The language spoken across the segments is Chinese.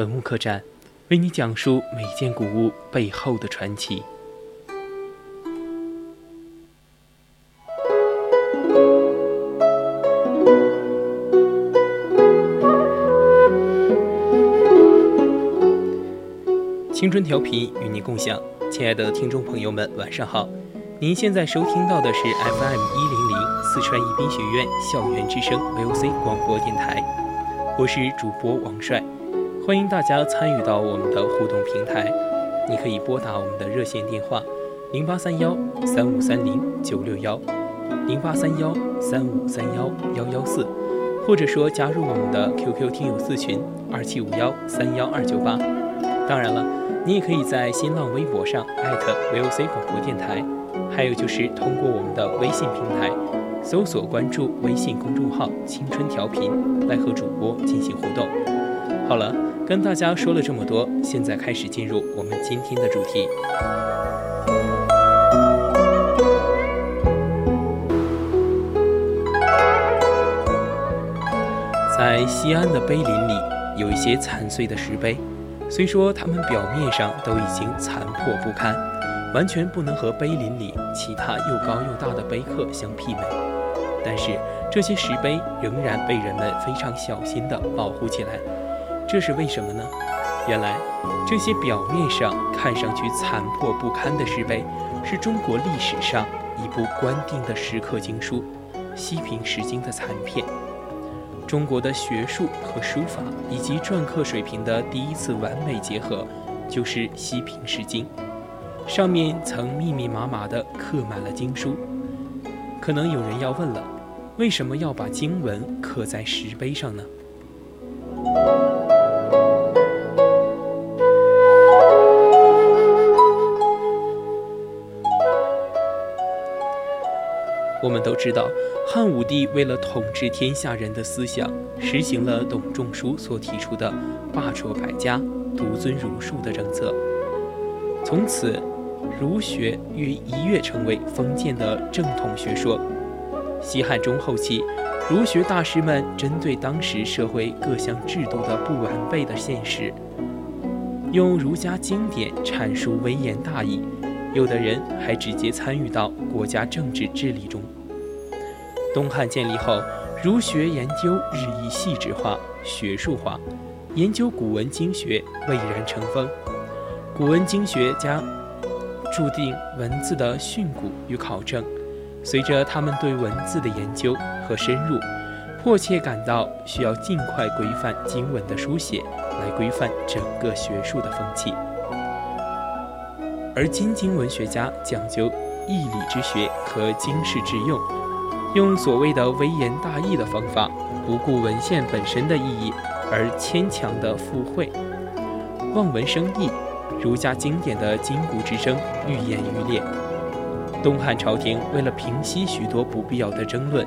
文物客栈，为你讲述每件古物背后的传奇。青春调频与您共享，亲爱的听众朋友们，晚上好！您现在收听到的是 FM 一零零四川宜宾学院校园之声 VOC 广播电台，我是主播王帅。欢迎大家参与到我们的互动平台，你可以拨打我们的热线电话零八三幺三五三零九六幺，零八三幺三五三幺幺幺四，或者说加入我们的 QQ 听友四群二七五幺三幺二九八。当然了，你也可以在新浪微博上艾特 VOC 广播电台，还有就是通过我们的微信平台搜索关注微信公众号“青春调频”来和主播进行互动。好了。跟大家说了这么多，现在开始进入我们今天的主题。在西安的碑林里，有一些残碎的石碑，虽说它们表面上都已经残破不堪，完全不能和碑林里其他又高又大的碑刻相媲美，但是这些石碑仍然被人们非常小心地保护起来。这是为什么呢？原来，这些表面上看上去残破不堪的石碑，是中国历史上一部官定的石刻经书《西平石经》的残片。中国的学术和书法以及篆刻水平的第一次完美结合，就是《西平石经》。上面曾密密麻麻地刻满了经书。可能有人要问了，为什么要把经文刻在石碑上呢？我们都知道，汉武帝为了统治天下人的思想，实行了董仲舒所提出的“罢黜百家，独尊儒术”的政策。从此，儒学于一跃成为封建的正统学说。西汉中后期，儒学大师们针对当时社会各项制度的不完备的现实，用儒家经典阐述微言大义。有的人还直接参与到国家政治治理中。东汉建立后，儒学研究日益细致化、学术化，研究古文经学蔚然成风。古文经学家注定文字的训诂与考证，随着他们对文字的研究和深入，迫切感到需要尽快规范经文的书写，来规范整个学术的风气。而今经文学家讲究义理之学和经世致用，用所谓的微言大义的方法，不顾文献本身的意义而牵强的附会，望文生义，儒家经典的筋骨之争愈演愈烈。东汉朝廷为了平息许多不必要的争论，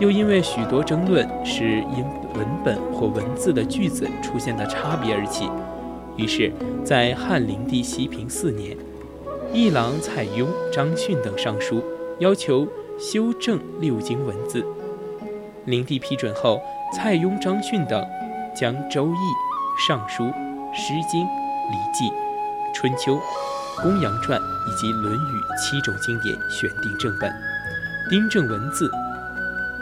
又因为许多争论是因文本或文字的句子出现的差别而起，于是，在汉灵帝熙平四年。议郎蔡邕、张逊等上书，要求修正六经文字。灵帝批准后，蔡邕、张逊等将《周易》《尚书》《诗经》《礼记》《春秋》《公羊传》以及《论语》七种经典选定正本，订正文字。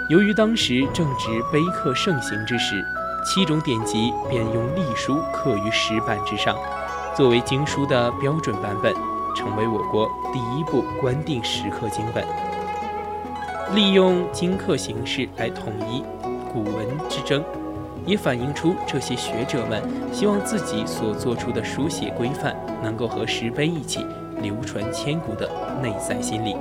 由于当时正值碑刻盛行之时，七种典籍便用隶书刻于石板之上，作为经书的标准版本。成为我国第一部官定石刻经本，利用经刻形式来统一古文之争，也反映出这些学者们希望自己所做出的书写规范能够和石碑一起流传千古的内在心理。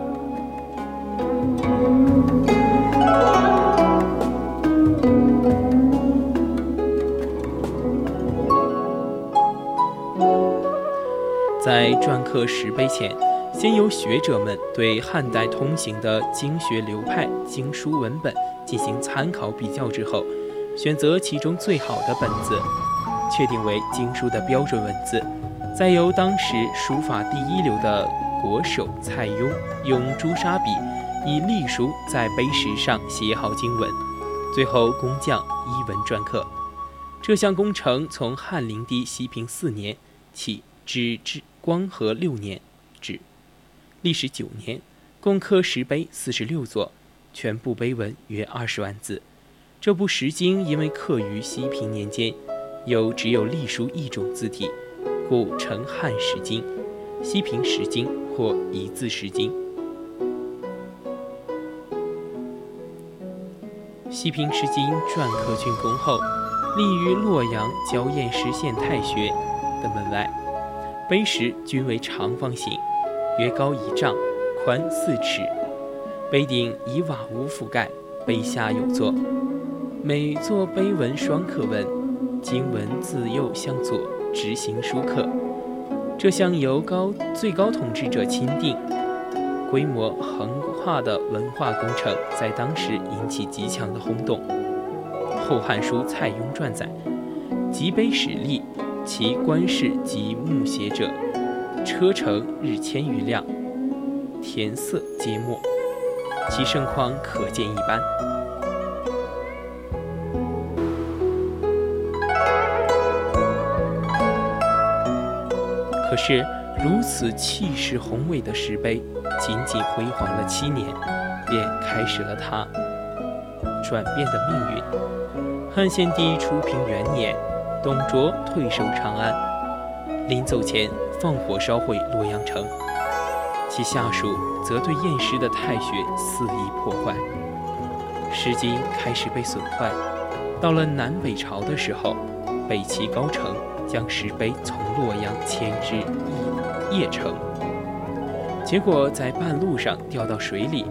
在篆刻石碑前，先由学者们对汉代通行的经学流派经书文本进行参考比较之后，选择其中最好的本子，确定为经书的标准文字，再由当时书法第一流的国手蔡邕用朱砂笔以隶书在碑石上写好经文，最后工匠依文篆刻。这项工程从汉灵帝熙平四年起至至光和六年，历时九年，共刻石碑四十六座，全部碑文约二十万字。这部石经因为刻于西平年间，又只有隶书一种字体，故称汉石经、西平石经或一字石经。西平石经篆刻竣工后。立于洛阳焦堰石县太学的门外，碑石均为长方形，约高一丈，宽四尺。碑顶以瓦屋覆盖，碑下有座，每座碑文双刻文，经文自右向左直行书刻。这项由高最高统治者钦定、规模横跨的文化工程，在当时引起极强的轰动。《后汉书·蔡邕传》载，即碑始立，其官士及木写者，车程日千余辆，填色皆墨，其盛况可见一斑。可是，如此气势宏伟的石碑，仅仅辉煌了七年，便开始了它转变的命运。汉献帝初平元年，董卓退守长安，临走前放火烧毁洛阳城，其下属则对验尸的太学肆意破坏，石经开始被损坏。到了南北朝的时候，北齐高澄将石碑从洛阳迁至邺城，结果在半路上掉到水里，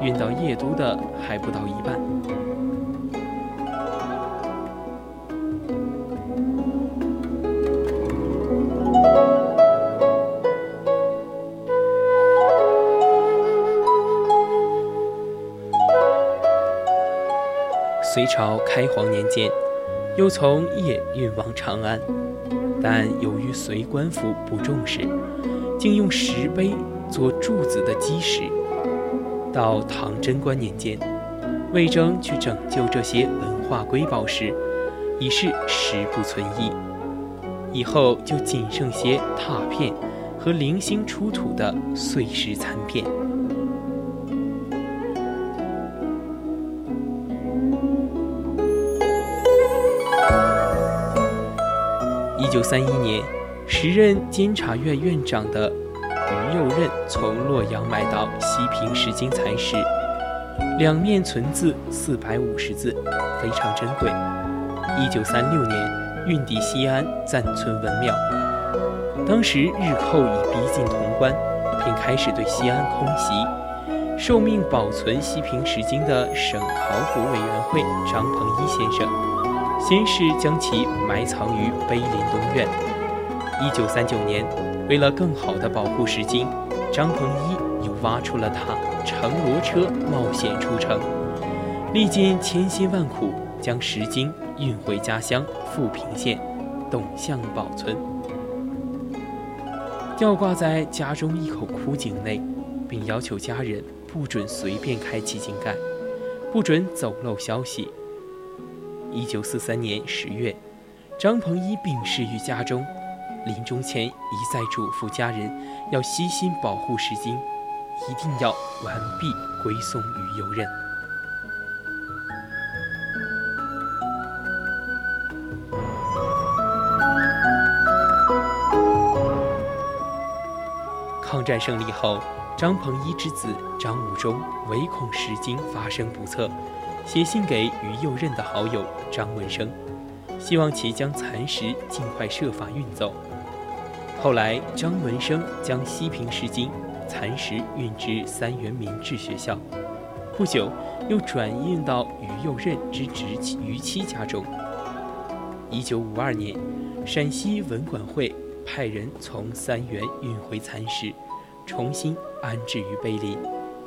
运到邺都的还不到一半。朝开皇年间，又从邺运往长安，但由于隋官府不重视，竟用石碑做柱子的基石。到唐贞观年间，魏征去拯救这些文化瑰宝时，已是石不存一，以后就仅剩些拓片和零星出土的碎石残片。九三一年，时任监察院院长的于右任从洛阳买到西平石经残石，两面存字四百五十字，非常珍贵。一九三六年运抵西安，暂存文庙。当时日寇已逼近潼关，并开始对西安空袭。受命保存西平石经的省考古委员会张鹏一先生。先是将其埋藏于碑林东院。一九三九年，为了更好地保护石经，张鹏一又挖出了它，乘骡车冒险出城，历尽千辛万苦，将石经运回家乡富平县董巷堡村，吊挂在家中一口枯井内，并要求家人不准随便开启井盖，不准走漏消息。一九四三年十月，张鹏一病逝于家中，临终前一再嘱咐家人要悉心保护石经，一定要完璧归送于游人。抗战胜利后，张鹏一之子张武忠唯恐石经发生不测。写信给于右任的好友张文生，希望其将残石尽快设法运走。后来，张文生将西平石经残石运至三元明治学校，不久又转运到于右任之侄于妻家中。一九五二年，陕西文管会派人从三原运回残石，重新安置于碑林，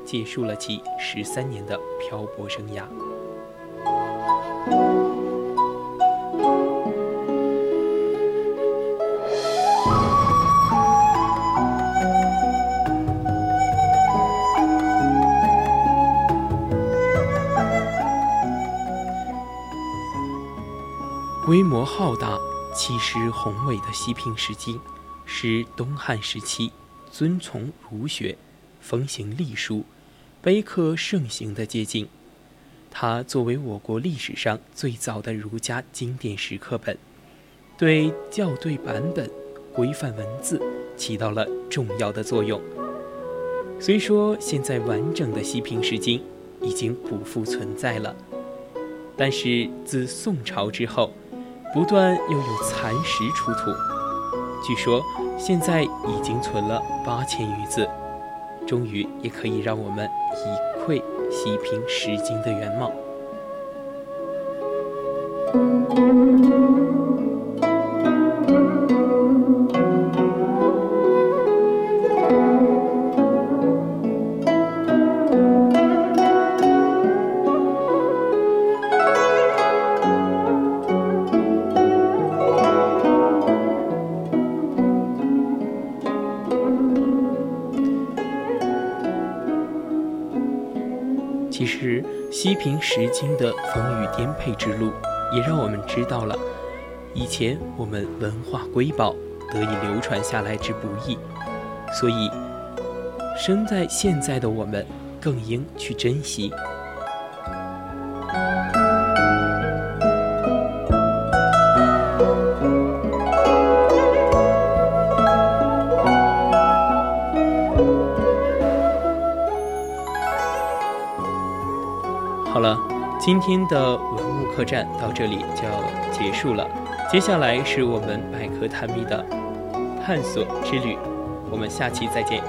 结束了其十三年的漂泊生涯。规模浩大、气势宏伟的西平石经，是东汉时期尊崇儒学、风行隶书、碑刻盛行的街景。它作为我国历史上最早的儒家经典石刻本，对校对版本、规范文字起到了重要的作用。虽说现在完整的西平石经已经不复存在了，但是自宋朝之后。不断又有残石出土，据说现在已经存了八千余字，终于也可以让我们一窥西平石经的原貌。经的风雨颠沛之路，也让我们知道了以前我们文化瑰宝得以流传下来之不易，所以生在现在的我们更应去珍惜。好了，今天的文物客栈到这里就要结束了。接下来是我们百科探秘的探索之旅，我们下期再见。